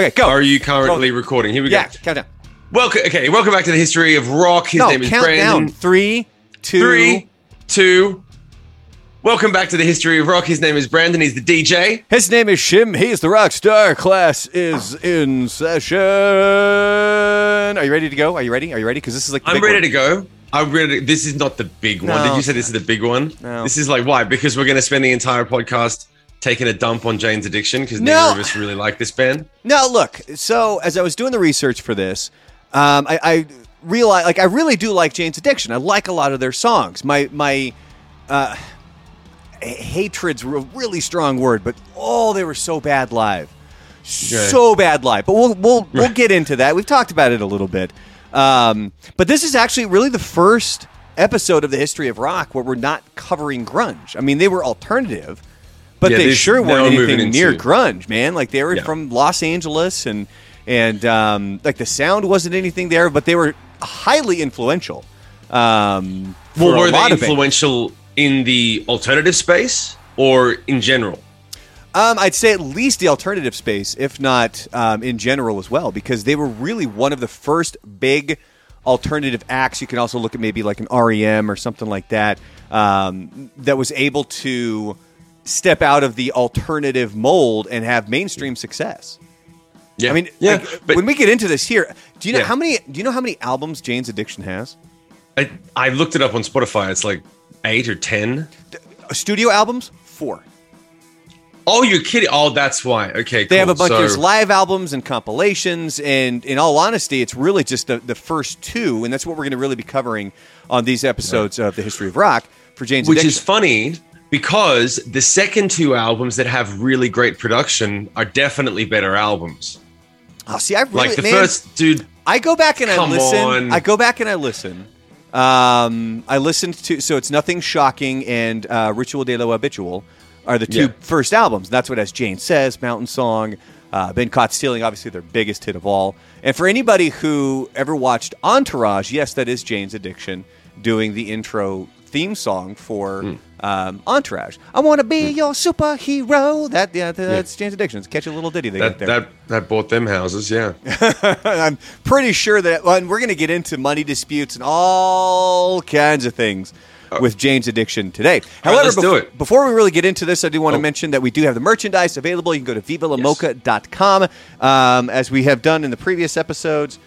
Okay, go. Are you currently recording? Here we yeah, go. count down. Welcome. Okay, welcome back to the history of rock. His no, name is Brandon. down. Three, two. Three, two. Welcome back to the history of rock. His name is Brandon. He's the DJ. His name is Shim. He's the rock star. Class is in session. Are you ready to go? Are you ready? Are you ready? Because this is like the I'm ready one. to go. I'm ready. To, this is not the big one. No, Did you say this is the big one? No. This is like why? Because we're going to spend the entire podcast taking a dump on Jane's Addiction because No. neither of us really like this band. No, look. So as I was doing the research for this, um, I, I realized like I really do like Jane's Addiction. I like a lot of their songs. My my uh, hatred's a really strong word, but oh, they were so bad live, so bad live. But we'll we'll we'll get into that. We've talked about it a little bit. Um, but this is actually really the first episode of the history of rock where we're not covering grunge. I mean, they were alternative. But Yeah, they sure weren't we're anything near grunge, man. Like they were Yeah. from Los Angeles, and and um, like the sound wasn't anything there, but they were highly influential. Um, Well, were they influential in the alternative space or in general? Um, I'd say at least the alternative space, if not um, in general as well, because they were really one of the first big alternative acts. You can also look at maybe like an REM or something like that um, that was able to step out of the alternative mold and have mainstream success. Yeah, I mean, yeah. like, but when we get into this here, do you know Yeah. how many? Do you know how many albums Jane's Addiction has? I, I looked it up on Spotify. It's like eight or ten. Uh, Studio albums, four. Oh, you're kidding! Oh, that's why. Okay, They have a cool. bunch. So- there's live albums and compilations, and in all honesty, it's really just the, the first two, and that's what we're going to really be covering on these episodes of the history of rock for Jane's Addiction. which Addiction. is funny because the second two albums that have really great production are definitely better albums. oh, see, I really Like the man, first dude. I go back and I listen. on. I go back and I listen. Um, I listened to so it's nothing shocking and uh, Ritual de lo Habitual are the two Yeah. first albums. That's what as Jane says, Mountain Song, uh, Been Caught Stealing, obviously their biggest hit of all. And for anybody who ever watched Entourage, yes, that is Jane's Addiction doing the intro theme song for Hmm. Um, Entourage. I want to be your superhero. That yeah, that's Jane's Addiction. It's a catchy little ditty they That, there. that that bought them houses, yeah. I'm pretty sure that well, and we're going to get into money disputes and all kinds of things with Jane's addiction today. Uh, right, However, it. before we really get into this, I do want to Oh. mention that we do have the merchandise available. You can go to vivalamoca.com. Um, as we have done in the previous episodes,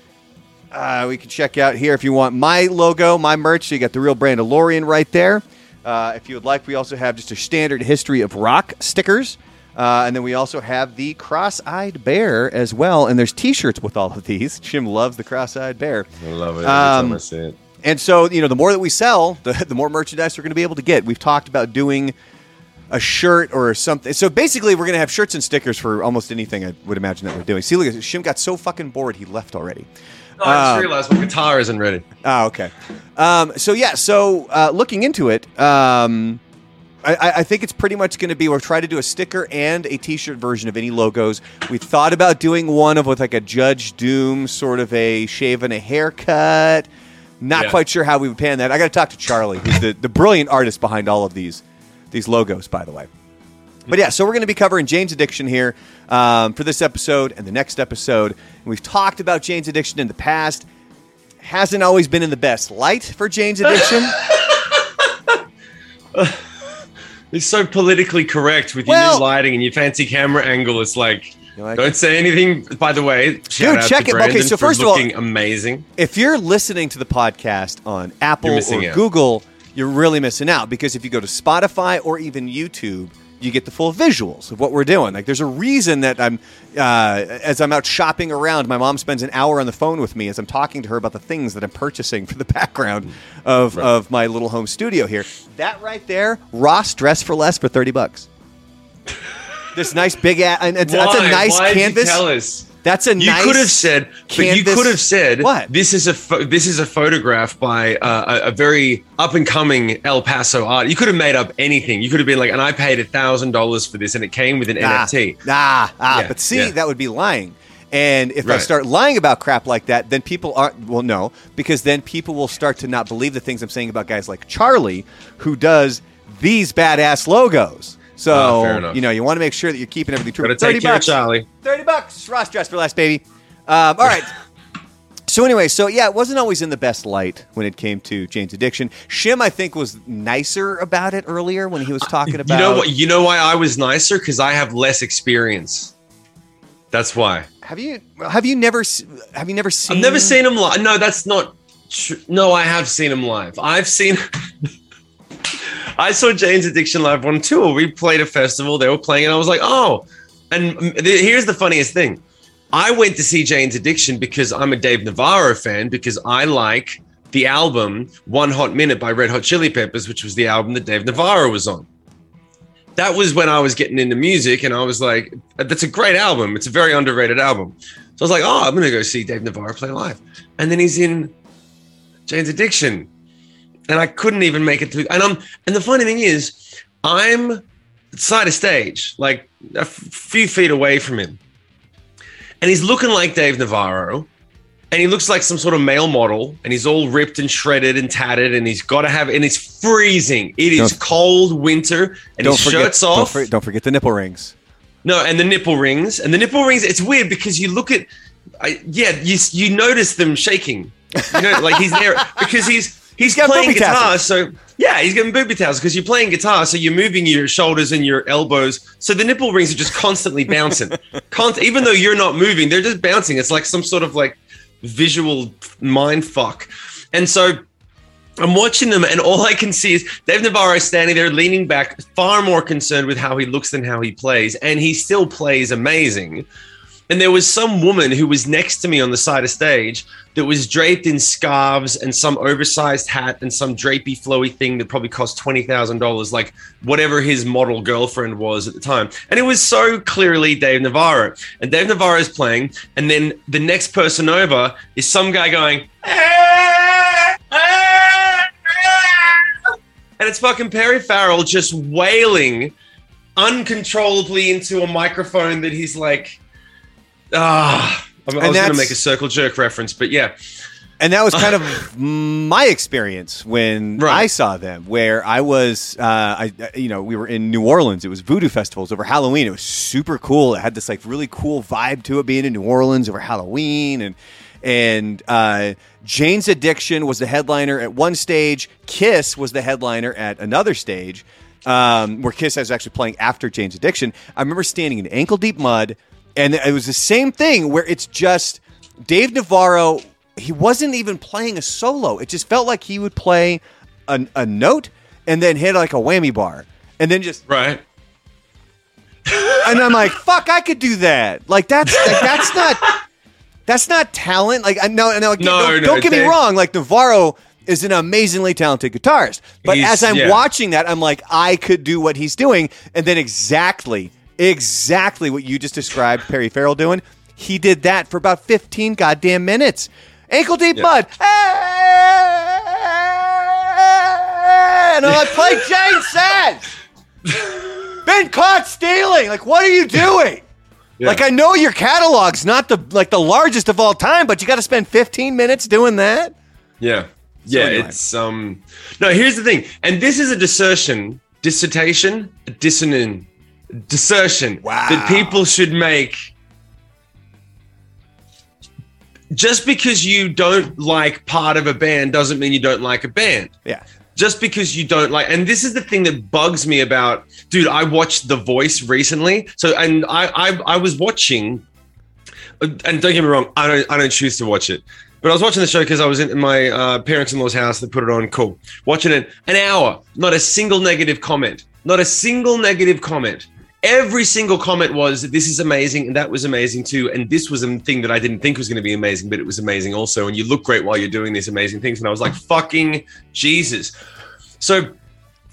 uh, we can check out here if you want my logo, my merch. So You got the real brand of Lorian right there. Uh, if you would like, we also have just a standard history of rock stickers. Uh, and then we also have the cross-eyed bear as well. And there's T-shirts with all of these. Jim loves the cross-eyed bear. I love it Um, I see it. And so, you know, the more that we sell, the, the more merchandise we're going to be able to get. We've talked about doing a shirt or something. So basically, we're going to have shirts and stickers for almost anything I would imagine that we're doing. See, look, Shim got so fucking bored he left already. Oh, I just um, realized my guitar isn't ready. Oh, okay. Um, so yeah, so uh, looking into it, um, I- I, think it's pretty much going to be we'll try to do a sticker and a T-shirt version of any logos. We thought about doing one of with like a Judge Doom sort of a shave and a haircut. Not Yeah. quite sure how we would pan that. I got to talk to Charlie, who's the, the brilliant artist behind all of these these logos, by the way. But yeah, so we're going to be covering Jane's Addiction here um, for this episode and the next episode. And we've talked about Jane's Addiction in the past. Hasn't always been in the best light for Jane's Addiction. It's so politically correct with your Well- new lighting and your fancy camera angle. It's like, You like don't say anything. By the way, shout out check to it. Okay, Brandon so for first of all- looking amazing. if you're listening to the podcast on Apple You're or out. Google, you're really missing out because if you go to Spotify or even YouTube, you get the full visuals of what we're doing. Like, there's a reason that I'm, uh, as I'm out shopping around, my mom spends an hour on the phone with me as I'm talking to her about the things that I'm purchasing for the background of, of my little home studio here. That right there, Ross Dress for Less for 30 bucks. this nice big, and it's, that's a nice Why canvas. That's a nice. You nice. could have said, but you could have said, What? This is a pho- this is a photograph by uh, a, a very up and coming El Paso art. You could have made up anything. You could have been like, and I paid a thousand dollars for this, and it came with an Nah, NFT. Nah, ah, Yeah, but see, yeah. that would be lying. And if I start lying about crap like that, then people aren't. Well, no, because then people will start to not believe the things I'm saying about guys like Charlie, who does these badass logos. So fair you know you want to make sure that you're keeping everything true. Gotta Thirty take care bucks. Charlie. 30 bucks. Ross dress for less, baby. Um, all right. so anyway, so yeah, it wasn't always in the best light when it came to Jane's addiction. Shim, I think, was nicer about it earlier when he was talking about. You know what? You know why I was nicer? Because I have less experience. That's why. Have you have you never have you never seen? I've never seen him live. No, that's not true. No, I have seen him live. I've seen. I saw Jane's Addiction live on tour. We played a festival. They were playing, and I was like, oh. And here's the funniest thing. I went to see Jane's Addiction because I'm a Dave Navarro fan because I like the album One Hot Minute by Red Hot Chili Peppers, which was the album that Dave Navarro was on. That was when I was getting into music, and I was like, that's a great album. It's a very underrated album. So I was like, oh, I'm going to go see Dave Navarro play live. And then he's in Jane's Addiction. And I couldn't even make it through. And I'm, and the funny thing is, I'm side of stage, like a f- few feet away from him. And he's looking like Dave Navarro. And he looks like some sort of male model. And he's all ripped and shredded and tatted. And he's got to have, and it's freezing. It is Don't- cold winter. And Don't his forget, shirt's don't, off. for- don't forget the nipple rings. No, and the nipple rings, and the nipple rings. It's weird because you look at, I, yeah, you you notice them shaking. You know, like he's there because he's he's got playing booby guitar. tassels. So yeah, he's getting booby tassels because you're playing guitar, so you're moving your shoulders and your elbows. So the nipple rings are just constantly bouncing. Const- even though you're not moving, they're just bouncing. It's like some sort of like visual mind fuck. And so I'm watching them, and all I can see is Dave Navarro standing there, leaning back, far more concerned with how he looks than how he plays, and he still plays amazing. And there was some woman who was next to me on the side of stage that was draped in scarves and some oversized hat and some drapey, flowy thing that probably cost twenty thousand dollars, like whatever his model girlfriend was at the time. And it was so clearly Dave Navarro. And Dave Navarro is playing, and then the next person over is some guy going. "Ah, ah, ah," And it's fucking Perry Farrell just wailing uncontrollably into a microphone that he's like, ah. I, I was going to make a circle jerk reference, but yeah. And that was kind of my experience when Right. I saw them, where I was, uh, I, you know, we were in New Orleans. It was Voodoo Festivals over Halloween. It was super cool. It had this like really cool vibe to it, being in New Orleans over Halloween, and and uh, Jane's Addiction was the headliner at one stage. Kiss was the headliner at another stage, um, where Kiss was actually playing after Jane's Addiction. I remember standing in ankle deep mud, and it was the same thing where it's just Dave Navarro he wasn't even playing a solo. It just felt like he would play a, a note and then hit like a whammy bar. And then just Right. and I'm like, fuck, I could do that. Like that's like, that's not that's not talent. Like I know, no, No, don't, no, don't get me wrong. Like Navarro is an amazingly talented guitarist, but He's- as I'm yeah. watching that, I'm like, I could do what he's doing, and then exactly, exactly what you just described, Perry Farrell doing. He did that for about 15 goddamn minutes. Ankle deep Yeah. mud. And I'm like, play Jane says. Been caught stealing. Like, what are you doing? Yeah. Like, I know your catalog's not the like the largest of all time, but you got to spend 15 minutes doing that. Yeah. Yeah, anyway. it's um no, here's the thing. And this is a dissertation, dissertation, a dissonant dissertion Wow. that people should make. Just because you don't like part of a band doesn't mean you don't like a band. Yeah. just because you don't like and this is the thing that bugs me about dude i watched the voice recently. So and i i, I was watching and don't get me wrong i don't i don't choose to watch it. But i was watching the show because i was in my uh, parents-in-law's house they put it on. Cool. Watching it an hour not a single negative comment. Not a single negative comment every single comment was this is amazing and that was amazing too. And this was a thing that i didn't think was going to be amazing but it was amazing also. And you look great while you're doing these amazing things. And i was like fucking jesus. So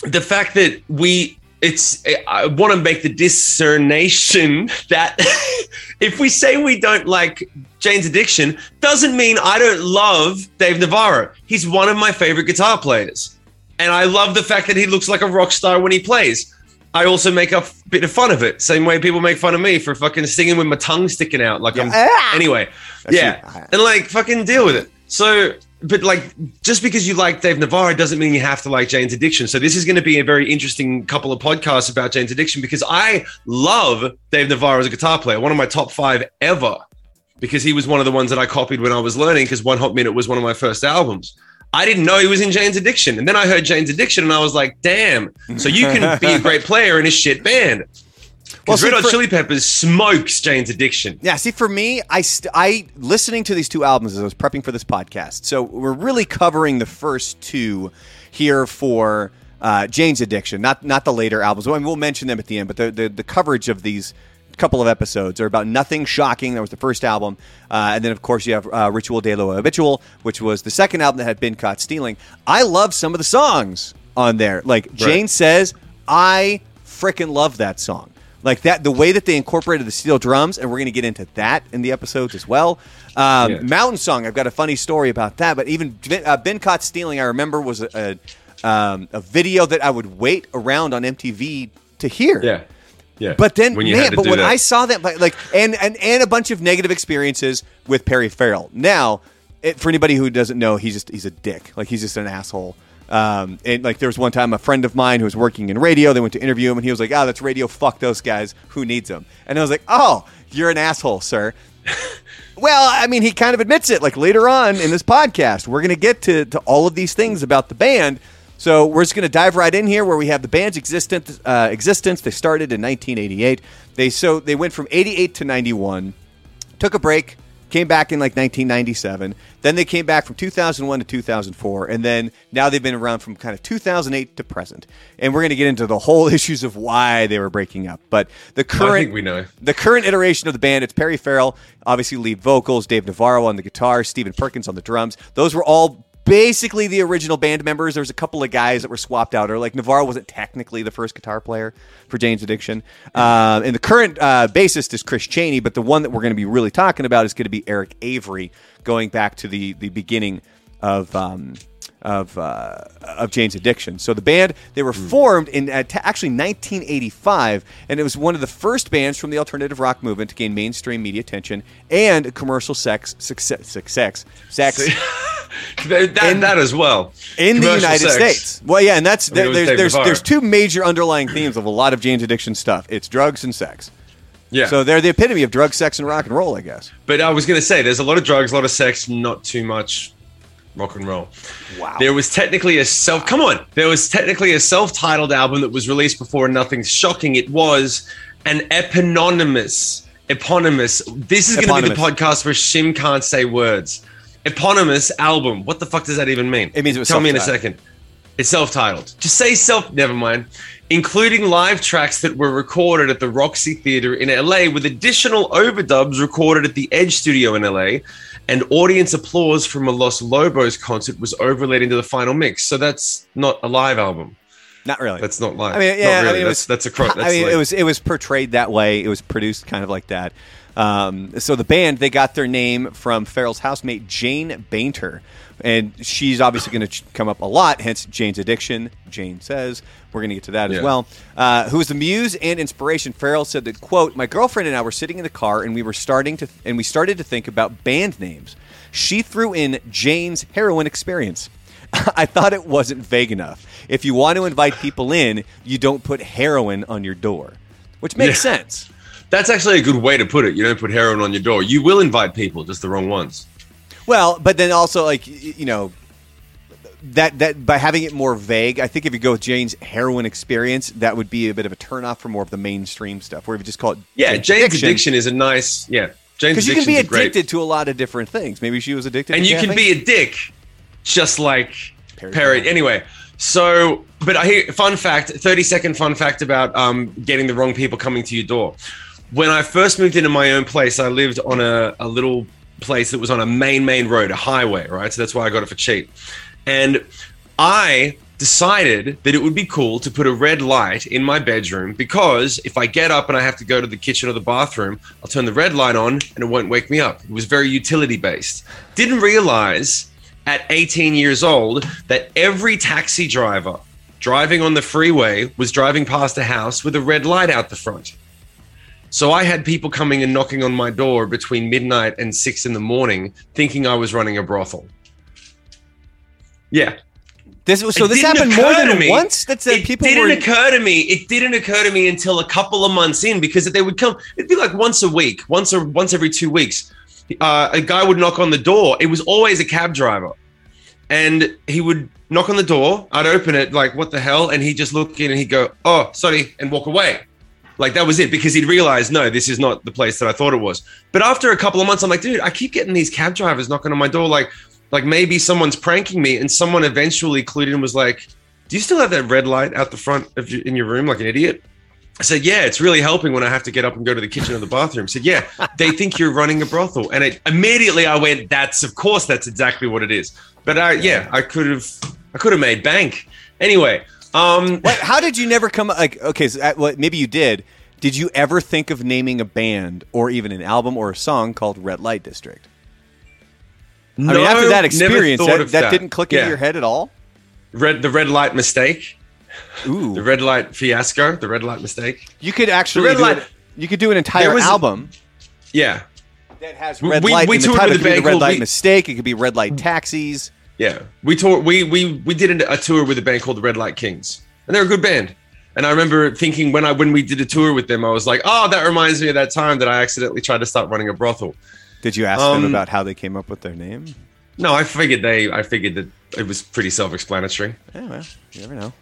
the fact that we it's i want to make the discernation that if we say we don't like jane's addiction doesn't mean i don't love dave navarro. He's one of my favorite guitar players. And i love the fact that he looks like a rock star when he plays I also make a bit of fun of it. Same way people make fun of me for fucking singing with my tongue sticking out. Like I'm Ah! anyway. That's yeah. you. And like fucking deal with it. So but like just because you like Dave Navarro doesn't mean you have to like Jane's Addiction. So this is going to be a very interesting couple of podcasts about Jane's Addiction because I love Dave Navarro as a guitar player, one of my top five ever, because he was one of the ones that I copied when I was learning. Because One Hot Minute was one of my first albums. I didn't know he was in Jane's Addiction, and then I heard Jane's Addiction, and I was like, "Damn!" So you can be a great player in a shit band. Well, see, Red Hot Chili Peppers smokes Jane's Addiction. Yeah, see, for me, I st- I listening to these two albums as I was prepping for this podcast. So we're really covering the first two here for uh, Jane's Addiction, not not the later albums. Well, I mean, we'll mention them at the end, but the, the the coverage of these couple of episodes are about nothing shocking. That was the first album, uh, and then of course you have uh, Ritual de lo Habitual, which was the second album that had been caught stealing. I love some of the songs on there. Like Jane says, I freaking love that song. Like that, the way that they incorporated the steel drums, and we're going to get into that in the episodes as well. Um, Yeah. Mountain Song, I've got a funny story about that. But even Ben- uh, Been Caught Stealing, I remember was a, a, um, a video that I would wait around on MTV to hear. Yeah, yeah. But then, When man, but when that. I saw that, like, and, and and a bunch of negative experiences with Perry Farrell. Now, it, for anybody who doesn't know, he's just he's a dick. Like he's just an asshole. Um, and like there was one time a friend of mine who was working in radio. They went to interview him, and he was like, "Oh, that's radio. Fuck those guys. Who needs them?" And I was like, "Oh, you're an asshole, sir." Well, I mean, he kind of admits it. Like later on in this podcast, we're going to get to to all of these things about the band. So we're just going to dive right in here, where we have the band's existence. Uh, existence. They started in 1988. They so they went from 88 to 91, took a break, came back in like 1997. Then they came back from 2001 to 2004, and then now they've been around from kind of 2008 to present. And we're going to get into the whole issues of why they were breaking up. But the current think we know. the current iteration of the band, it's Perry Farrell, obviously lead vocals, Dave Navarro on the guitar, Stephen Perkins on the drums. Those were all basically the original band members. There was a couple of guys that were swapped out, or like Navarro wasn't technically the first guitar player for Jane's Addiction. Uh, and the current uh, bassist is Chris Chaney, but the one that we're going to be really talking about is going to be Eric Avery, going back to the the beginning of. Um, of uh, of Jane's Addiction. So the band they were formed in uh, t- actually 1985, and it was one of the first bands from the alternative rock movement to gain mainstream media attention and commercial sex success success sex that, that, in- that as well. in the United sex. States. Well, yeah, and that's I mean, there's there's, there's two major underlying themes of a lot of Jane's Addiction stuff. It's drugs and sex. Yeah. So they're the epitome of drugs, sex, and rock and roll, I guess. But I was going to say, there's a lot of drugs, a lot of sex, not too much rock and roll. Wow. There was technically a self. Come on. There was technically a self-titled album that was released before Nothing Shocking. It was an eponymous. Eponymous. This is going to be the podcast where Shim can't say words. Eponymous album. What the fuck does that even mean? It means it was Tell me in a second. It's self-titled. Just say self. Never mind. Including live tracks that were recorded at the Roxy Theater in LA, with additional overdubs recorded at the Edge Studio in LA, and audience applause from a Los Lobos concert was overlaid into the final mix. So that's not a live album. Not really. That's not live. I mean, yeah, Not really. I mean, it that's was, that's a cro- that's I mean, like- it was it was portrayed that way. It was produced kind of like that. Um, so the band they got their name from Farrell's housemate Jane Bainter, and she's obviously going to ch- come up a lot. Hence Jane's addiction. Jane says we're going to get to that as well. Uh, who was the muse and inspiration? Farrell said that quote: "My girlfriend and I were sitting in the car, and we were starting to and we started to think about band names. She threw in Jane's heroin experience." I thought it wasn't vague enough. If you want to invite people in, you don't put heroin on your door, which makes Yeah. sense. That's actually a good way to put it. You don't put heroin on your door. You will invite people, just the wrong ones. Well, but then also like you know that that by having it more vague, I think if you go with Jane's heroin experience, that would be a bit of a turnoff for more of the mainstream stuff. Where if you just call it Yeah, Jane's addiction, is a nice. Yeah, Jane's addiction because you can be is great. addicted to a lot of different things. Maybe she was addicted, and you can be a dick, just like Perry Perry. Anyway, so but I hear fun fact, thirty second fun fact about um, getting the wrong people coming to your door. When I first moved into my own place, I lived on a, a little place that was on a main main road, a highway, right? So that's why I got it for cheap. And I decided that it would be cool to put a red light in my bedroom because if I get up and I have to go to the kitchen or the bathroom, I'll turn the red light on and it won't wake me up. It was very utility based. Didn't realize at 18 years old that every taxi driver driving on the freeway was driving past a house with a red light out the front. So I had people coming and knocking on my door between midnight and six in the morning, thinking I was running a brothel. Yeah. This was so. It This happened more than me- once. That's that it people didn't were. occur to me. It didn't occur to me until a couple of months in because they would come. It'd be like once a week, once or once every two weeks. Uh, a guy would knock on the door. It was always a cab driver, and he would knock on the door. I'd open it, like what the hell, and he'd just look in and he'd go, "Oh, sorry," and walk away. Like that was it because he'd realized, no, this is not the place that I thought it was. But after a couple of months, I'm like, dude, I keep getting these cab drivers knocking on my door, like, like maybe someone's pranking me. And someone eventually clued in and was like, do you still have that red light out the front of your, in your room like an idiot? I said, yeah, it's really helping when I have to get up and go to the kitchen or the bathroom. I said, yeah, they think you're running a brothel. And it, immediately I went, that's, of course, that's exactly what it is. But I, yeah, I could have, I could have made bank. Anyway, um, What, how did you never come? Like, okay, so, uh, well, maybe you did. Did you ever think of naming a band or even an album or a song called Red Light District? I mean, after that experience, that, that, didn't click yeah. into your head at all. Red, the red light mistake, Ooh, the red light fiasco, the red light mistake. you could actually red light- it- you could do an entire album Yeah, that has red we- light we in the title. It could be the red light We- mistake. It could be red light taxis. Yeah. We toured. We we we did a tour with a band called the Red Light Kings, and they're a good band. And I remember thinking when I when we did a tour with them, I was like, oh, that reminds me of that time that I accidentally tried to start running a brothel. Did you ask Um, them about how they came up with their name? No, I figured they. I figured that it was pretty self-explanatory. Yeah, well, you never know.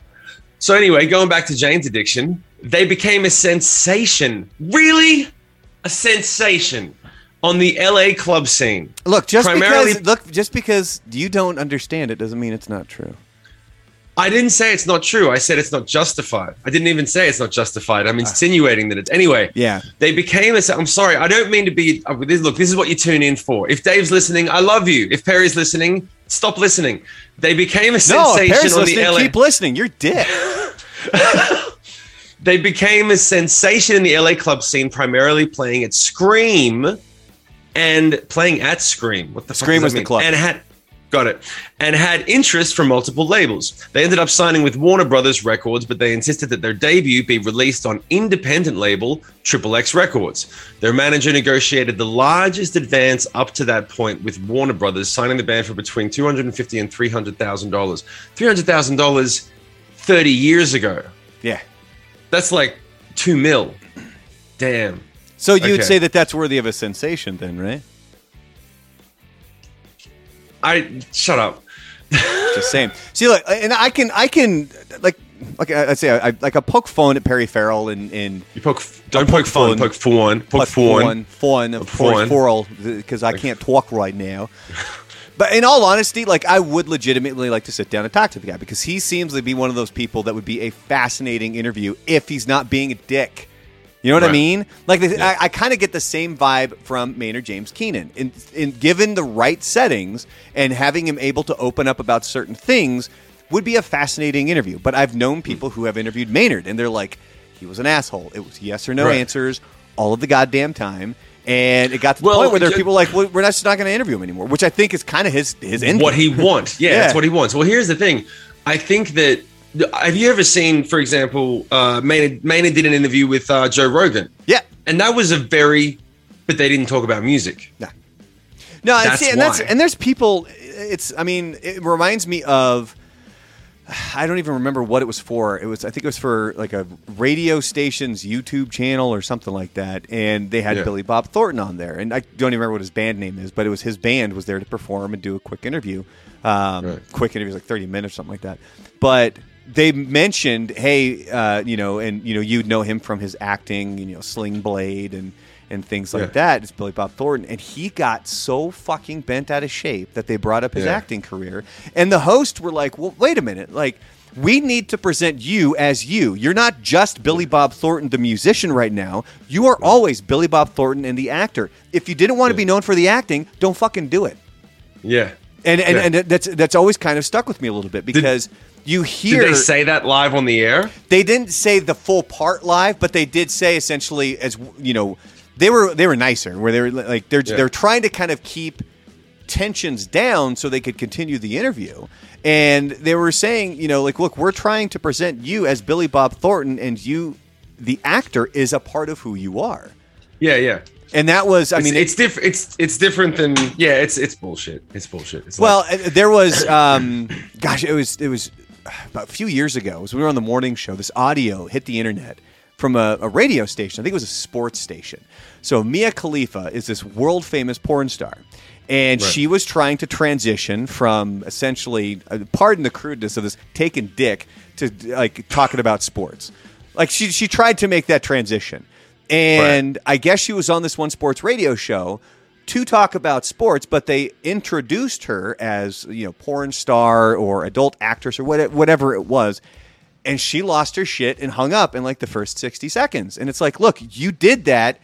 So anyway, going back to Jane's addiction, they became a sensation. Really, a sensation on the LA club scene. Look, just Primarily- because look, just because you don't understand it doesn't mean it's not true. I didn't say it's not true. I said it's not justified. I didn't even say it's not justified. I'm insinuating that it's anyway. Yeah. They became a. I'm sorry. I don't mean to be. uh, Look, this is what you tune in for. If Dave's listening, I love you. If Perry's listening, stop listening. They became a No, sensation Perry's on the LA. keep listening. You're dick. They became a sensation in the LA club scene, primarily playing at Scream and playing at Scream. What the Scream was the club. And had got it. And had interest from multiple labels. They ended up signing with Warner Brothers Records, but they insisted that their debut be released on independent label Triple X Records. Their manager negotiated the largest advance up to that point with Warner Brothers, signing the band for between two hundred and fifty and three hundred thousand dollars. Three hundred thousand dollars thirty years ago. yeah. That's like two mil. Damn. So you'd Okay. say that that's worthy of a sensation, then, right? I shut up. Just saying. See, look, and I can, I can, like, like I say, I, like a poke phone at Perry Farrell in in You poke. Don't poke phone. poke fun. fun. Poke fun. Poke fun. fun, of Fun. course, because I can't talk right now. But in all honesty, like I would legitimately like to sit down and talk to the guy because he seems to be one of those people that would be a fascinating interview if he's not being a dick. You know what I mean? Like the, I, I kind of get the same vibe from Maynard James Keenan. In, in given the right settings and having him able to open up about certain things would be a fascinating interview. But I've known hmm. people who have interviewed Maynard and they're like, he was an asshole. It was yes or no Right. answers all of the goddamn time. And it got to the Well, point where there are people like, well, we're not, just not going to interview him anymore, which I think is kind of his his end. What he wants. Yeah, Yeah. that's what he wants. Well, here's the thing. I think that. Have you ever seen, for example, uh, Maynard, Maynard did an interview with uh, Joe Rogan, yeah. and that was a very, but they didn't talk about music. No, no, and, see, and that's and there's people. It's I mean, it reminds me of. I don't even remember what it was for. It was I think it was for like a radio station's YouTube channel or something like that, and they had Yeah. Billy Bob Thornton on there, and I don't even remember what his band name is, but it was his band was there to perform and do a quick interview. Um, Right. Quick interviews like thirty minutes, something like that. But they mentioned, hey, uh, you know, and you know, you'd know him from his acting, you know, Sling Blade and and things like Yeah. that. It's Billy Bob Thornton, and he got so fucking bent out of shape that they brought up his Yeah. acting career. And the hosts were like, "Well, wait a minute, like." We need to present you as you. You're not just Billy Bob Thornton, the musician, right now. You are always Billy Bob Thornton and the actor. If you didn't want to be known for the acting, don't fucking do it. Yeah. And and, Yeah. and that's that's always kind of stuck with me a little bit because you hear Did they say that live on the air? they didn't say the full part live, but they did say essentially as you know they were they were nicer where they were like they're Yeah. they're trying to kind of keep tensions down so they could continue the interview. And they were saying, you know, like look, we're trying to present you as Billy Bob Thornton and you the actor is a part of who you are. Yeah, yeah. And that was, I I mean, mean, it's different. It's it's different than yeah. It's it's bullshit. It's bullshit. It's Well, like, uh, there was, um, gosh, it was it was about a few years ago. Was we were on the morning show. This audio hit the internet from a, a radio station. I think it was a sports station. So Mia Khalifa is this world famous porn star. And Right. she was trying to transition from essentially, uh, pardon the crudeness of this, taking dick to like talking about sports. Like she she tried to make that transition, and I guess she was on this one sports radio show to talk about sports, but they introduced her as you know porn star or adult actress or whatever it was, and she lost her shit and hung up in like the first sixty seconds. And it's like, look, you did that.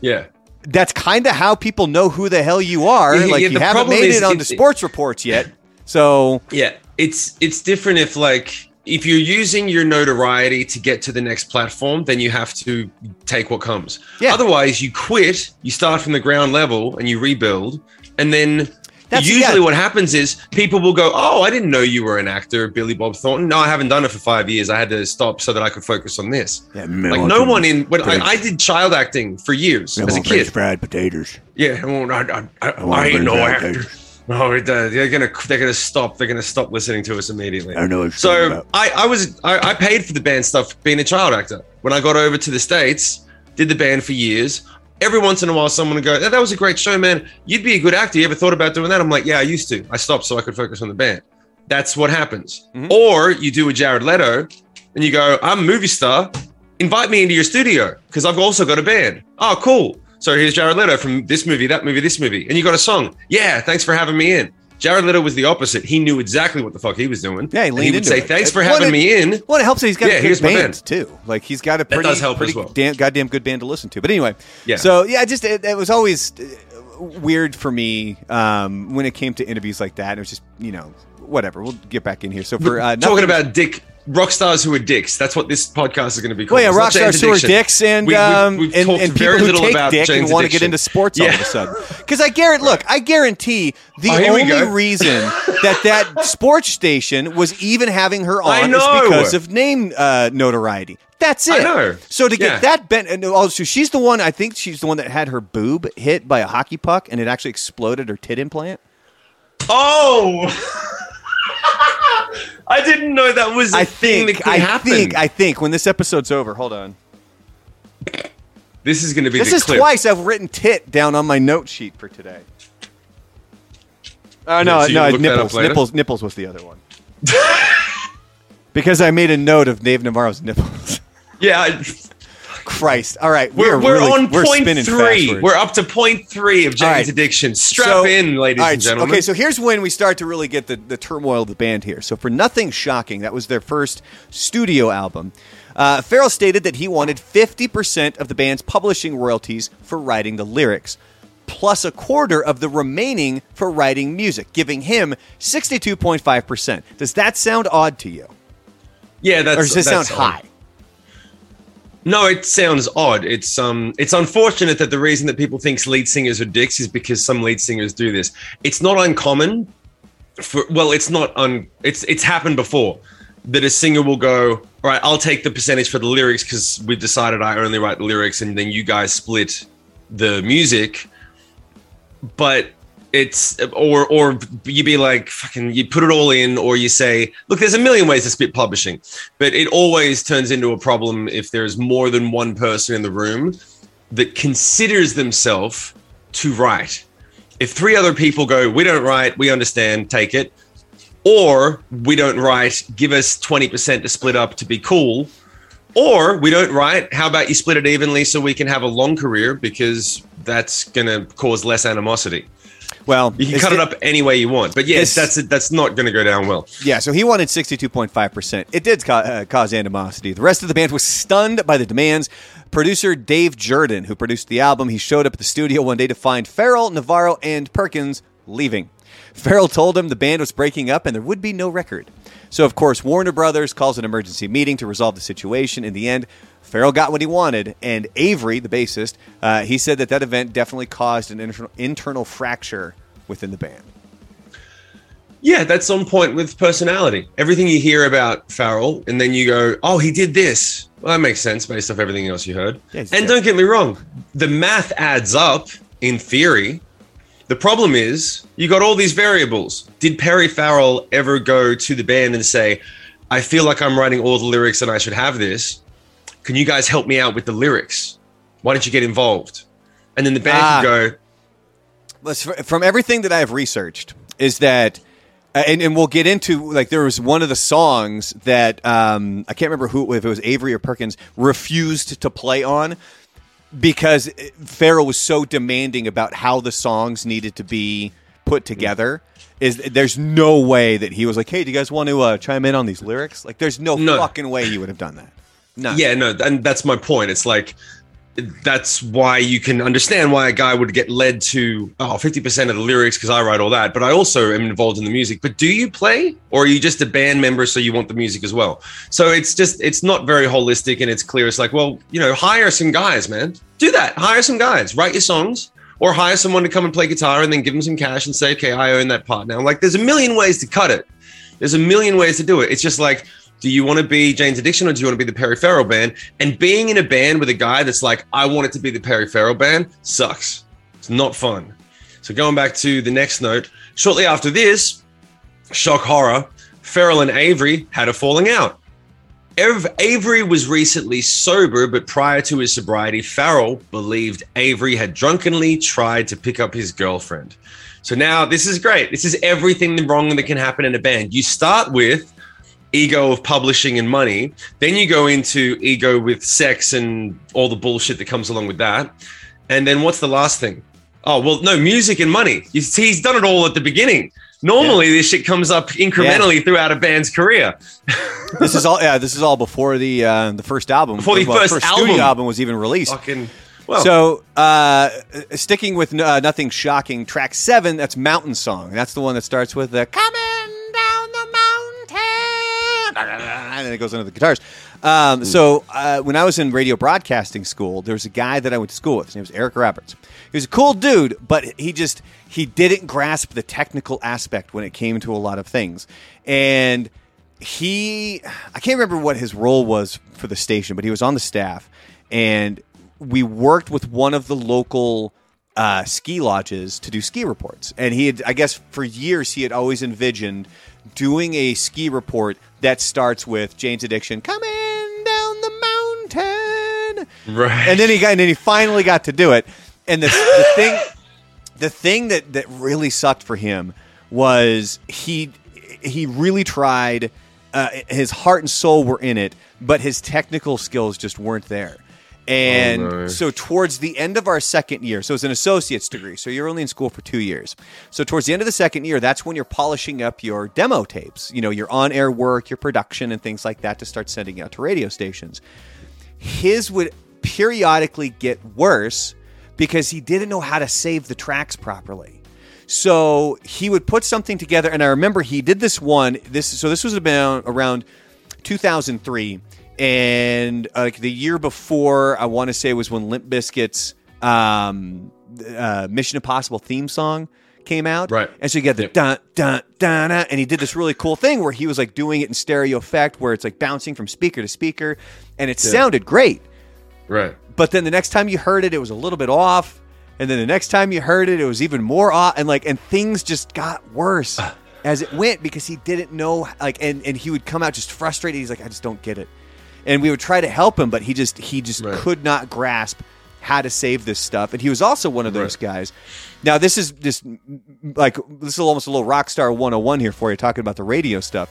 yeah. That's kind of how people know who the hell you are. Yeah, like yeah, you the haven't made it onto it's- sports reports yet, so Yeah, it's it's different if like if you're using your notoriety to get to the next platform, then you have to take what comes. Yeah. Otherwise, you quit, you start from the ground level and you rebuild, and then That's- usually yeah. what happens is people will go, "Oh, I didn't know you were an actor, Billy Bob Thornton. No, I haven't done it for five years. I had to stop so that I could focus on this." yeah, Like no one in when I, I did child acting for years as a kid. fried potatoes. Yeah, I, I, I, I, I ain't no actor. Potatoes. No, it, uh, they're gonna they're gonna stop. They're gonna stop listening to us immediately. I know what you're So about. I, I was I, I paid for the band stuff being a child actor. When I got over to the states, did the band for years. Every once in a while, someone would go, "That that was a great show, man. You'd be a good actor. You ever thought about doing that?" I'm like, "Yeah, I used to. I stopped so I could focus on the band." That's what happens. Mhm. Or you do a Jared Leto, and you go, "I'm a movie star. Invite me into your studio because I've also got a band." Oh, cool. So here's Jared Leto from this movie, that movie, this movie, and you got a song. Yeah, thanks for having me in. Jared Leto was the opposite. He knew exactly what the fuck he was doing. Yeah, he And leaned would into say, it. "Thanks for Well, having it- me in." Well, it helps that he's got Yeah, a good band, band. too. Like he's got a pretty, does help pretty as well. damn, goddamn good band to listen to. But anyway, Yeah. So yeah, just it, it was always uh, weird for me um, when it came to interviews like that. It was just you know whatever. We'll get back in here. So for uh, Talking about dick rock stars who are dicks. That's what this podcast is going to be called. Well, yeah, rock stars who are dicks and We- we've- um, we've and, talked and people very who little take about dick and Jane's want to get into sports all of Yeah. a sudden. Because I guarantee, look, I guarantee the Oh, only reason that that sports station was even having her on is because of name uh, notoriety. That's it. I know. So to get Yeah. that bent, and also she's the one. I think she's the one that had her boob hit by a hockey puck, and it actually exploded her tit implant. Oh, I didn't know that was a I thing think. that can I happen. think. I think when this episode's over, hold on. this is going to be This the is clip. twice I've written tit down on my note sheet for today. Oh no, so you no, look that up nipples, later? nipples, nipples was the other one. because I made a note of Dave Navarro's nipples. Yeah, I- Christ! All right, we're, we're really, on we're point three. We're up to point three of All right. addiction. Strap So- in, ladies all right, and gentlemen. Okay, so here's when we start to really get the, the turmoil of the band here. So, for Nothing Shocking, that was their first studio album. Uh, Farrell stated that he wanted 50% of the band's publishing royalties for writing the lyrics, plus a quarter of the remaining for writing music, giving him 62.5%. Does that sound odd to you? yeah, that's Or does this sound high? No, it sounds odd. It's um, it's unfortunate that the reason that people think lead singers are dicks is because some lead singers do this. It's not uncommon. For well, it's not un. It's it's happened before that a singer will go, all right, I'll take the percentage for the lyrics because we've decided I only write the lyrics, and then you guys split the music. But it's or or you be like fucking you put it all in or you say look there's a million ways to split publishing but it always turns into a problem if there's more than one person in the room that considers themselves to write. If three other people go we don't write we understand take it or we don't write give us 20% to split up to be cool or we don't write how about you split it evenly so we can have a long career because that's going to cause less animosity Well, you can cut it di- up any way you want, but yes, that's that's not going to go down well. Yeah, so he wanted 62.5%. It did ca- uh, cause animosity. The rest of the band was stunned by the demands. Producer Dave Jerden, who produced the album, he showed up at the studio one day to find Farrell, Navarro, and Perkins leaving. Farrell told him the band was breaking up and there would be no record. So, of course, Warner Brothers calls an emergency meeting to resolve the situation. In the end, Farrell got what he wanted, and Avery, the bassist, uh, he said that that event definitely caused an inter- internal fracture within the band. Yeah, that's on point with personality. Everything you hear about Farrell, and then you go, "Oh, he did this." Well, that makes sense based off everything else you heard. Yeah, and don't get me wrong, the math adds up in theory. The problem is you got all these variables. Did Perry Farrell ever go to the band and say, "I feel like I'm writing all the lyrics and I should have this. Can you guys help me out with the lyrics? Why don't you get involved?" And then the band Ah. could go, Let's- from everything that I've researched is that uh, and, and we'll get into like there was one of the songs that um, I can't remember who if it was Avery or Perkins refused to play on because Farrell was so demanding about how the songs needed to be put together. Is there's no way that he was like, hey, do you guys want to uh, chime in on these lyrics? Like, there's no, No. fucking way he would have done that. No. Yeah, no, and that's my point. It's like that's why you can understand why a guy would get led to oh 50% of the lyrics because I write all that, but I also am involved in the music. But do you play or are you just a band member so you want the music as well? So it's just it's not very holistic and it's clear. It's like, well, you know, hire some guys, man. Do that. Hire some guys, write your songs. Or hire someone to come and play guitar and then give them some cash and say, okay, I own that part now. Like, there's a million ways to cut it. There's a million ways to do it. It's just like, do you want to be Jane's Addiction or do you want to be the Perry Farrell band? And being in a band with a guy that's like, I want it to be the Perry Farrell band sucks. It's not fun. So going back to the next note, shortly after this, shock horror, Farrell and Avery had a falling out. Avery was recently sober, but prior to his sobriety, Farrell believed Avery had drunkenly tried to pick up his girlfriend. So now this is great. This is everything wrong that can happen in a band. You start with ego of publishing and money, then you go into ego with sex and all the bullshit that comes along with that. And then what's the last thing? Oh, well, no, music and money. You see, he's done it all at the beginning. Normally, this shit comes up incrementally throughout a band's career. this is all. Yeah, this is all before the uh, the first album. Before the first studio album. album was even released. Fucking. Well, So, uh, sticking with uh, nothing shocking, track seven, that's Mountain Song. That's the one that starts with the coming down the mountain. And then it goes into the guitars. Um, so, uh, when I was in radio broadcasting school, there was a guy that I went to school with. His name was Eric Roberts. He was a cool dude, but he just he didn't grasp the technical aspect when it came to a lot of things. And he I can't remember what his role was for the station, but he was on the staff and we worked with one of the local uh, ski lodges to do ski reports. And he had I guess for years he had always envisioned doing a ski report that starts with Jane's Addiction coming down the mountain. right. And then he got and then he finally got to do it. And the, the thing the thing that that really sucked for him was he he really tried uh, his heart and soul were in it but his technical skills just weren't there and Oh, no. so towards the end of our second year so it's an associate's degree so you're only in school for two years so towards the end of the second year that's when you're polishing up your demo tapes you know your on-air work your production and things like that to start sending out to radio stations his would periodically get worse because he didn't know how to save the tracks properly. So he would put something together, and I remember he did this one. This so this was about around 2003, and uh, like the year before, I want to say was when Limp Bizkit's um, uh, Mission Impossible theme song came out. Right. And so you get the Yep. dun dun dun, dun, and he did this really cool thing where he was like doing it in stereo effect, where it's like bouncing from speaker to speaker, and it sounded great. right. But then the next time you heard it, it was a little bit off, and then the next time you heard it, it was even more off, and like and things just got worse as it went because he didn't know like, and and he would come out just frustrated. He's like, I just don't get it, and we would try to help him, but he just he just Right. could not grasp how to save this stuff, and he was also one of those guys. Now this is just like this is almost a little rock star 101 here for you talking about the radio stuff.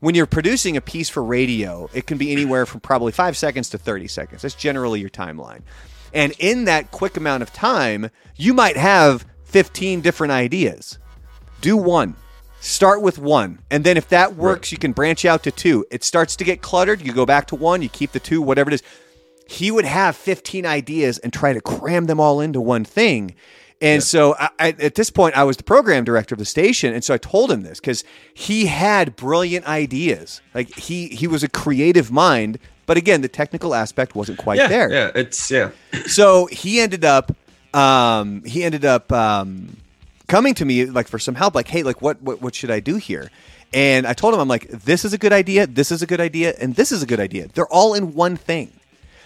When you're producing a piece for radio, it can be anywhere from probably 5 seconds to 30 seconds. That's generally your timeline. And in that quick amount of time, you might have 15 different ideas. Do one. Start with one. And then if that works, you can branch out to two. It starts to get cluttered, you go back to one, you keep the two, whatever it is he would have 15 ideas and try to cram them all into one thing. And so I, I, at this point, I was the program director of the station, and so I told him this because he had brilliant ideas. Like he he was a creative mind, but again, the technical aspect wasn't quite Yeah. there. Yeah. It's yeah. So he ended up um, he ended up um, coming to me like for some help, like, hey, like what what what should I do here? And I told him, I'm like, this is a good idea, this is a good idea, and this is a good idea. They're all in one thing.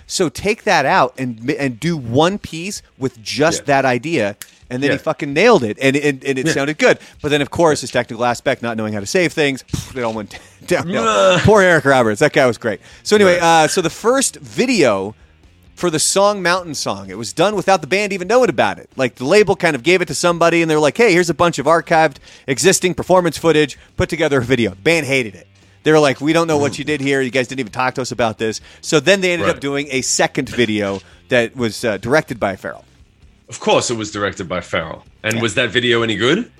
So take that out and and do one piece with just Yeah. that idea. And then he fucking nailed it, and, and, and it sounded good. But then, of course, his technical aspect, not knowing how to save things, it all went downhill. Poor Eric Roberts, that guy was great. So anyway, uh, so the first video for the song Mountain Song. It was done without the band even knowing about it. Like the label kind of gave it to somebody and they're like, hey, here's a bunch of archived existing performance footage, put together a video. Band hated it. They were like, we don't know what you did here. You guys didn't even talk to us about this. So then they ended up doing a second video that was uh, directed by Farrell. Of course, it was directed by Farrell. And was that video any good?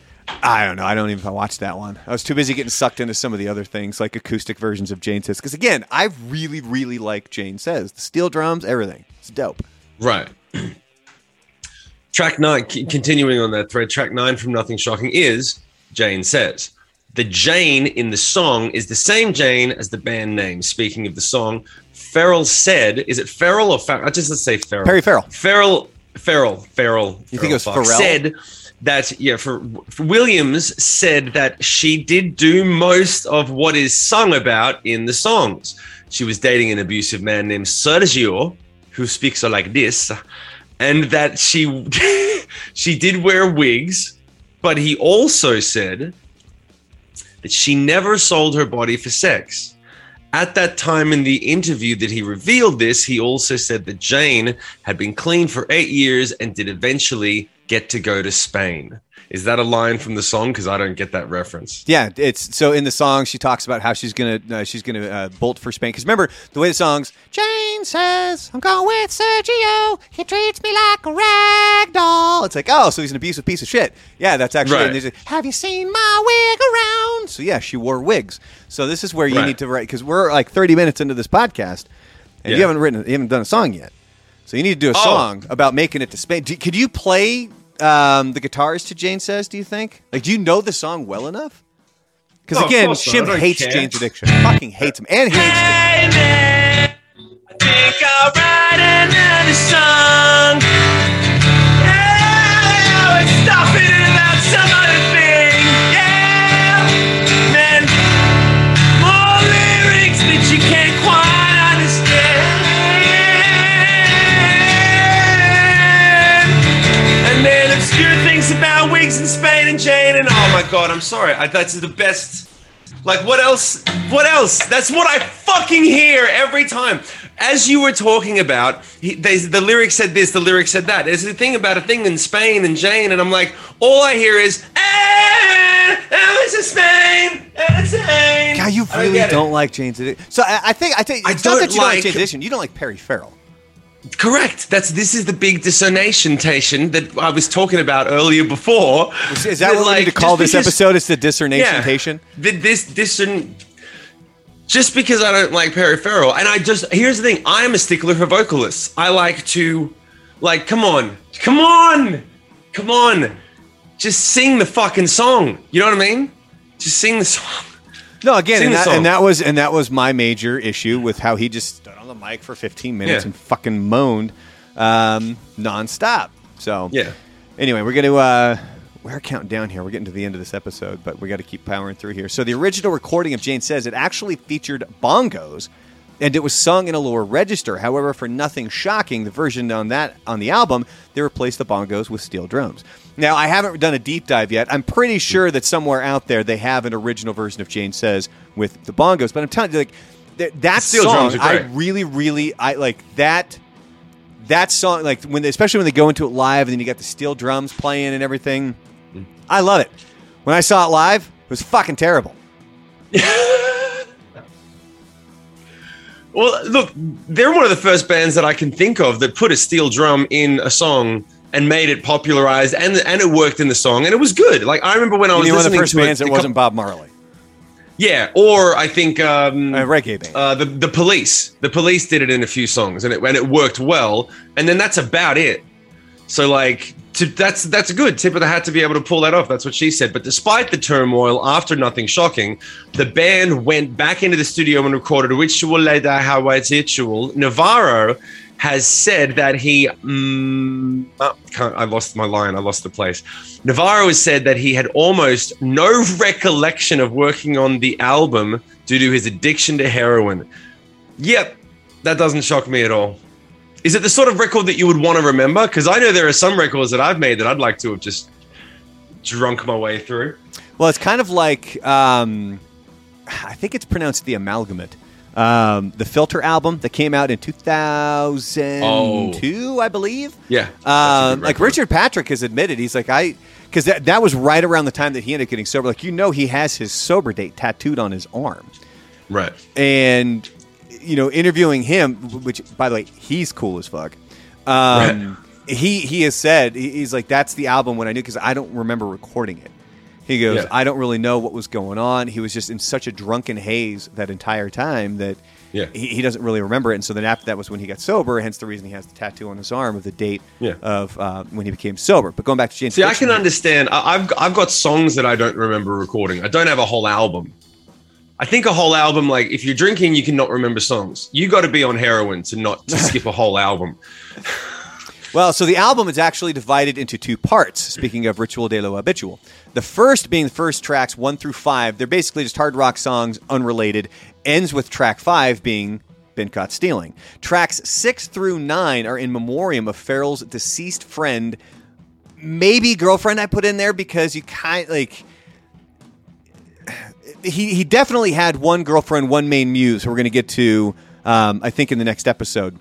I don't know. I don't even if I watched that one. I was too busy getting sucked into some of the other things, like acoustic versions of Jane Says. Because again, I really, really like Jane Says. The steel drums, everything. It's dope. Right. track nine, c- continuing on that thread, track nine from Nothing Shocking is Jane Says. The Jane in the song is the same Jane as the band name. Speaking of the song, Farrell said, is it Farrell or Farrell? I just let's say Farrell. Perry Farrell. Farrell, Farrell, Farrell. You think it was fuck, Pharrell? Said that, yeah, for, for Williams said that she did do most of what is sung about in the songs. She was dating an abusive man named Sergio, who speaks like this, and that she she did wear wigs, but he also said that she never sold her body for sex. At that time in the interview that he revealed this, he also said that Jane had been clean for eight years and did eventually get to go to Spain. Is that a line from the song? Because I don't get that reference. Yeah, it's so in the song she talks about how she's gonna uh, she's gonna uh, bolt for Spain. Because remember the way the songs Jane says I'm going with Sergio. He treats me like a rag doll. It's like oh, so he's an abusive piece of shit. Yeah, that's actually. Right. and there's Have you seen my wig around? So yeah, she wore wigs. So this is where you Right. need to write because we're like 30 minutes into this podcast and you haven't written you haven't done a song yet. So you need to do a Oh. song about making it to Spain. Do, could you play um, the guitars to Jane Says? Do you think? Like, do you know the song well enough? Because Oh, again, course. Shim I don't hates care. Jane's Addiction. Fucking hates him, and he hates. I think I'll write another song. My god, I'm sorry. I, that's the best. Like, what else? What else? That's what I fucking hear every time. As you were talking about, he, they, the lyric said this, the lyric said that. There's a thing about a thing in Spain and Jane, and I'm like, all I hear is, eh, oh, it's in Spain, it's a Spain. God, you I don't really don't like Jane's Addiction. So I, I think I think I it's not don't that you don't like like- Jane's Addiction. You don't like Perry Farrell. Correct. That's this is the big dissonatation that I was talking about earlier before. Is that what we need to call this because- episode? It's the discernationtation. Th- This this just because I don't like Perry Farrell, and I just here's the thing: I am a stickler for vocalists. I like to, like, come on, come on, come on, just sing the fucking song. You know what I mean? Just sing the song. No, again, and that, and that was and that was my major issue with how he just stood on the mic for 15 minutes Yeah. and fucking moaned um, nonstop. So Yeah. Anyway, we're gonna uh, we're counting down here. We're getting to the end of this episode, but we got to keep powering through here. So the original recording of Jane Says it actually featured bongos. And it was sung in a lower register. However, for nothing shocking, the version on that on the album, they replaced the bongos with steel drums. Now, I haven't done a deep dive yet. I'm pretty sure that somewhere out there they have an original version of Jane Says with the bongos. But I'm telling you, like th- that steel song, are I great. really, really, I like that that song, like when, they, especially when they go into it live, and then you got the steel drums playing and everything. Mm. I love it. When I saw it live, it was fucking terrible. Well, look, they're one of the first bands that I can think of that put a steel drum in a song and made it popularized, and and it worked in the song, and it was good. Like I remember when I was one of the listening first to bands it, that wasn't Bob Marley, yeah, or I think um, a reggae band. uh, the the police. The police did it in a few songs, and it and it worked well. And then that's about it. So like, to, that's that's a good tip of the hat to be able to pull that off. That's what she said. But despite the turmoil after Nothing Shocking, the band went back into the studio and recorded Ritual de lo Habitual. Navarro has said that he. Mm, oh, I lost my line. I lost the place. Navarro has said that he had almost no recollection of working on the album due to his addiction to heroin. Yep, that doesn't shock me at all. Is it the sort of record that you would want to remember? Because I know there are some records that I've made that I'd like to have just drunk my way through. Well, it's kind of like um, I think it's pronounced the Amalgamut. Um, the Filter album that came out in 2002, I believe. Yeah, Um, like. Richard Patrick has admitted, he's like I because that, that was right around the time that he ended up getting sober. Like you know, he has his sober date tattooed on his arm, Right. and you know, interviewing him, which by the way, he's cool as fuck. Um, He he has said he's like that's the album when I knew because I don't remember recording it. He goes, Yeah. I don't really know what was going on. He was just in such a drunken haze that entire time that Yeah. he, he doesn't really remember it. And so then after that was when he got sober, hence the reason he has the tattoo on his arm of the date Yeah. of uh, when he became sober. But going back to Jane's, See, I can understand. I- I've I've got songs that I don't remember recording. I don't have a whole album. I think a whole album, like if you're drinking, you cannot remember songs. You got to be on heroin to not to skip a whole album. Well, so the album is actually divided into two parts. Speaking of Ritual de lo Habitual, the first being the first tracks one through five. They're basically just hard rock songs, unrelated. Ends with track five being "Been Caught Stealing." Tracks six through nine are in memoriam of Farrell's deceased friend, maybe girlfriend. I put in there because you kind like. He, he definitely had one girlfriend, one main muse. Who we're going to get to, um, I think, in the next episode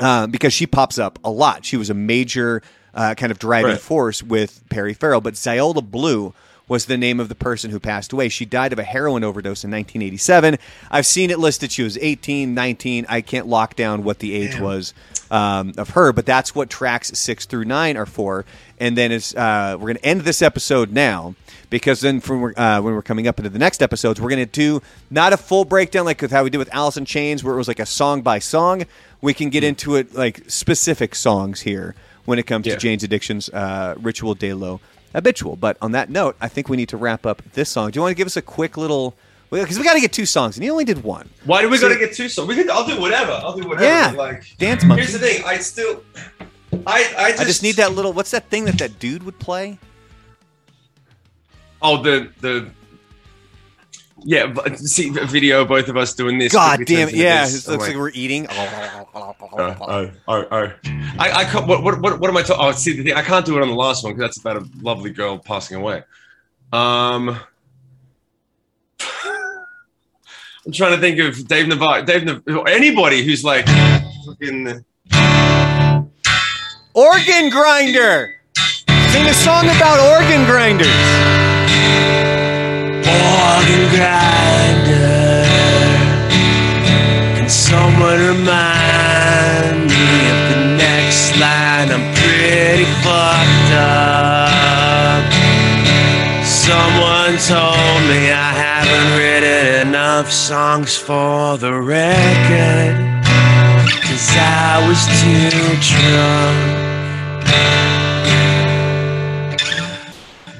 uh, because she pops up a lot. She was a major uh, kind of driving Right. force with Perry Farrell. But Xiola Blue was the name of the person who passed away. She died of a heroin overdose in 1987. I've seen it listed. She was 18, 19. I can't lock down what the age was um, of her, but that's what tracks six through nine are for. And then it's, uh, we're going to end this episode now because then from uh, when we're coming up into the next episodes, we're going to do not a full breakdown like with how we did with Alice in Chains, where it was like a song by song. We can get into it like specific songs here when it comes Yeah. to Jane's Addiction's uh, Ritual de lo Habitual. But on that note, I think we need to wrap up this song. Do you want to give us a quick little? Because we got to get two songs, and you only did one. Why do we So- got to get two songs? We can. I'll do whatever. I'll do whatever. Yeah, Like Dance Monkey. Here's the thing. I still. I I just, I just need that little. What's that thing that that dude would play? Oh, the the. Yeah, see a video of both of us doing this. God damn it! Yeah, this. it looks like we're eating. Uh, oh, oh, oh. I, I can't, what, what, what, what am I talking? Oh, see, the thing, I can't do it on the last one because that's about a lovely girl passing away. Um, I'm trying to think of Dave Navarro, Dave Navarro, anybody who's like fucking. Organ grinder. Sing a song about organ grinders. Organ grinder. Can someone remind me of the next line? I'm pretty fucked up. Someone told me I haven't written enough songs for the record. Cause I was too drunk.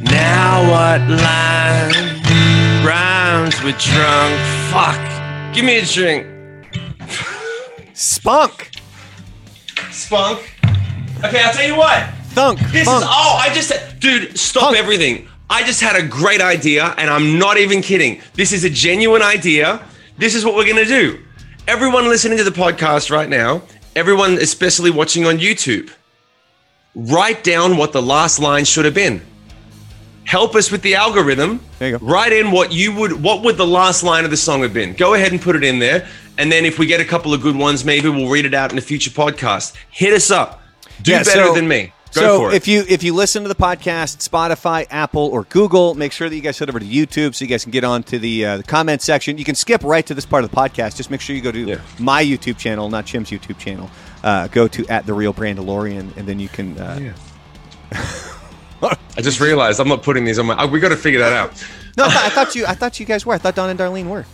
Now what line with drunk? Fuck! Give me a drink. Spunk. Spunk. Okay, I'll tell you what. Thunk. This funk. is oh, I just dude, stop Punk. everything. I just had a great idea, and I'm not even kidding. This is a genuine idea. This is what we're gonna do. Everyone listening to the podcast right now, everyone especially watching on YouTube, write down what the last line should have been. Help us with the algorithm. There you go. Write in what you would what would the last line of the song have been. Go ahead and put it in there. And then if we get a couple of good ones, maybe we'll read it out in a future podcast. Hit us up. Do Yeah, better so- than me. Go so if you if you listen to the podcast, Spotify, Apple, or Google, make sure that you guys head over to YouTube so you guys can get on to the uh, the comment section. You can skip right to this part of the podcast. Just make sure you go to Yeah. my YouTube channel, not Shim's YouTube channel. Uh, go to at the real Brandalorian, and then you can. Uh, I just realized I'm not putting these on my. uh, we got to figure that out. No, I thought, I thought you I thought you guys were. I thought Don and Darlene were.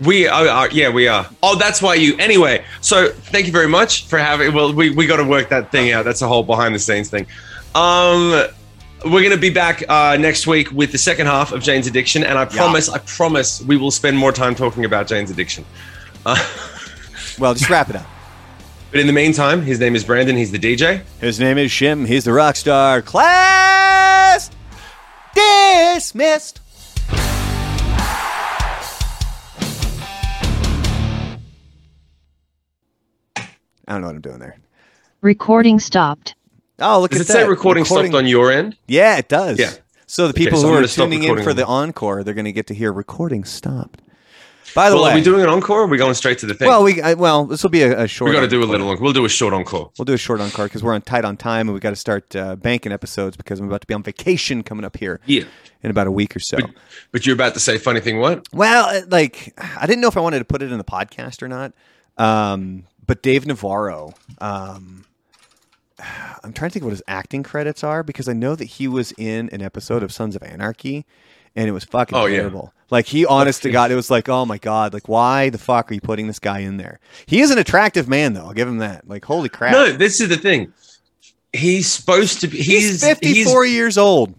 We are, are- yeah, we are. Oh, that's why you. Anyway, so thank you very much for having. Well, we we got to work that thing out. That's a whole behind the scenes thing. Um, we're gonna be back uh, next week with the second half of Jane's Addiction, and I promise, I promise, we will spend more time talking about Jane's Addiction. Well, just wrap it up. But in the meantime, his name is Brandon. He's the DJ. His name is Shim. He's the rock star. Class dismissed. I don't know what I'm doing there. Recording stopped. Oh, look Does at it that. say recording, stopped on your end? Yeah, it does. Yeah. So the Okay, people so who I'm are tuning in for on the encore, they're going to get to hear recording stopped. By the Well, way, are we doing an encore? Or are we going straight to the thing? well, we I, well, this will be a, a short. we got to do a little. encore. We'll do a short encore. We'll do a short encore because we're on tight on time and we got to start uh, banking episodes because I'm about to be on vacation coming up here Yeah. in about a week or so. But, but you're about to say funny thing. What? Well, like I didn't know if I wanted to put it in the podcast or not. Um, but Dave Navarro, um, I'm trying to think what his acting credits are because I know that he was in an episode of Sons of Anarchy, and it was fucking Oh, yeah. terrible. Like he, honest to God, it was like, oh my god, like why the fuck are you putting this guy in there? He is an attractive man, though. I'll give him that. Like holy crap, No, this is the thing. He's supposed to be. he's, He's, 54 years old.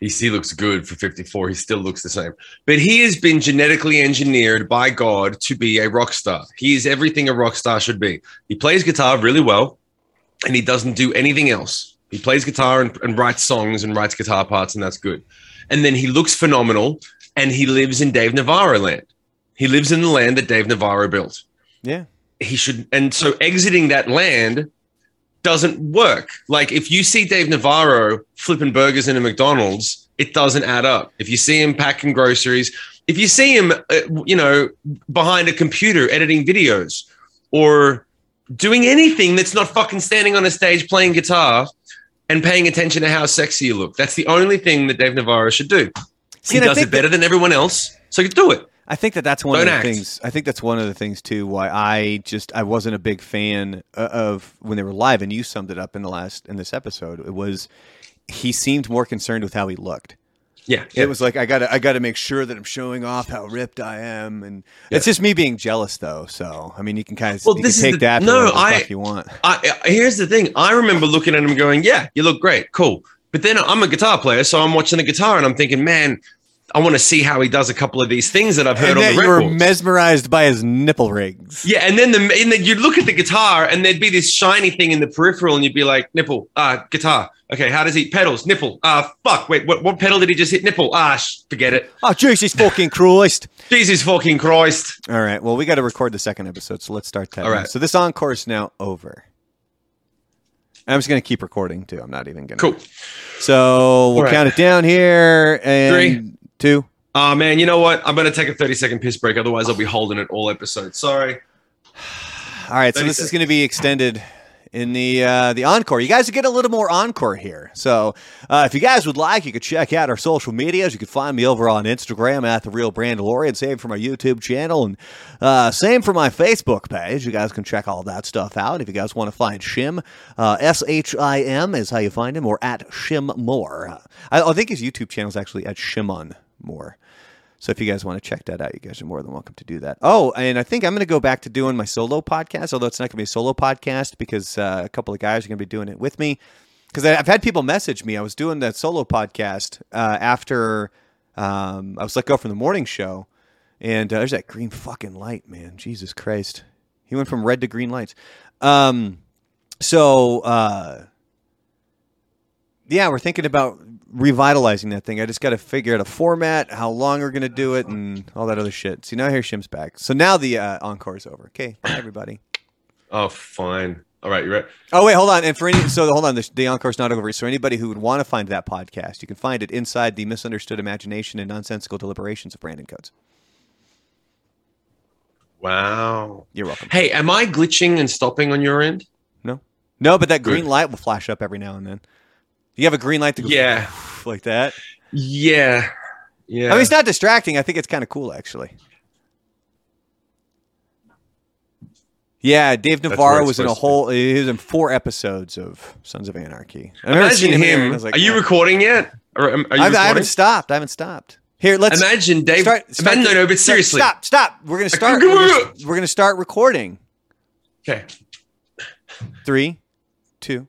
He's, he looks good for 54. He still looks the same. But he has been genetically engineered by God to be a rock star. He is everything a rock star should be. He plays guitar really well, and he doesn't do anything else. He plays guitar and, and writes songs and writes guitar parts, and that's good. And then he looks phenomenal, and he lives in Dave Navarro land. He lives in the land that Dave Navarro built. Yeah, he should and so exiting that land doesn't work like if you see dave navarro flipping burgers in a mcdonald's it doesn't add up if you see him packing groceries if you see him uh, you know behind a computer editing videos or doing anything that's not fucking standing on a stage playing guitar and paying attention to how sexy you look that's the only thing that dave navarro should do See, he does it better than everyone else so you do it I think that that's one Don't of the act. things. I think that's one of the things too. Why I just I wasn't a big fan of when they were live, and you summed it up in the last in this episode. It was he seemed more concerned with how he looked. Yeah It was like I got to I got to make sure that I'm showing off how ripped I am, and Yeah. it's just me being jealous though. So I mean, you can kind of Well, this is take the- that no, I- you want. I, I- here's the thing. I remember looking at him going, "Yeah, you look great, cool." But then I'm a guitar player, so I'm watching the guitar and I'm thinking, "Man, I want to see how he does a couple of these things that I've heard And on the you were mesmerized by his nipple rings. yeah, and then the and then you'd look at the guitar and there'd be this shiny thing in the peripheral, and you'd be like, "Nipple, uh, guitar. Okay, how does he pedals? Nipple. Ah, fuck. Wait, what, what pedal did he just hit? Nipple. Ah, sh- forget it. Oh Jesus fucking Christ! Jesus fucking Christ. All right. Well, we got to record the second episode, so let's start that. All right. So this encore is now over. I'm just going to keep recording too. I'm not even going to. Cool. So we'll right. count it down here. And Three. Two. Ah, man, you know what? I'm gonna take a 30 second piss break. Otherwise, I'll be holding it all episode. Sorry. All right. So 30 this is going to be extended in the uh, the encore. You guys are getting a little more encore here. So uh, if you guys would like, you could check out our social medias. You could find me over on Instagram at the Real Brand Brandalorian. Same for my YouTube channel, and uh, same for my Facebook page. You guys can check all that stuff out. If you guys want to find Shim, uh, S H I M is how you find him, or at Shim Moore. I, I think his YouTube channel is actually at Shimon Moore. So if you guys want to check that out, you guys are more than welcome to do that. Oh, and I think I'm going to go back to doing my solo podcast, although it's not going to be a solo podcast because uh, a couple of guys are going to be doing it with me. Because I've had people message me. I was doing that solo podcast uh, after um, I was let go from the morning show, and uh, there's that green fucking light, man. Jesus Christ, he went from red to green lights. Um, so uh, yeah, we're thinking about revitalizing that thing. I just got to figure out a format, how long we're going to do it, and all that other shit. See, now here's Shim's back. So now the uh, encore is over. Okay, bye, everybody. Oh, fine. All right, you ready? Oh wait, hold on. And for any, so hold on, the, the encore's not over. So anybody who would want to find that podcast, you can find it inside the misunderstood imagination and nonsensical deliberations of Brandon Codes. Wow. You're welcome. Hey, am I glitching and stopping on your end? No, no, but that green Good. light will flash up every now and then. You have a green light to go Yeah. like that. Yeah. Yeah. I mean, it's not distracting. I think it's kind of cool, actually. Yeah, Dave Navarro was in a supposed to be. whole. He was in four episodes of Sons of Anarchy. I Imagine here, him. I was like, are you "Oh." recording yet? Or, um, are you I, I haven't stopped. I haven't stopped. Here, let's Imagine Dave. start. start imagine, no, no, but seriously. stop, stop. We're gonna start. We're gonna, we're gonna start recording. Okay. Three, two.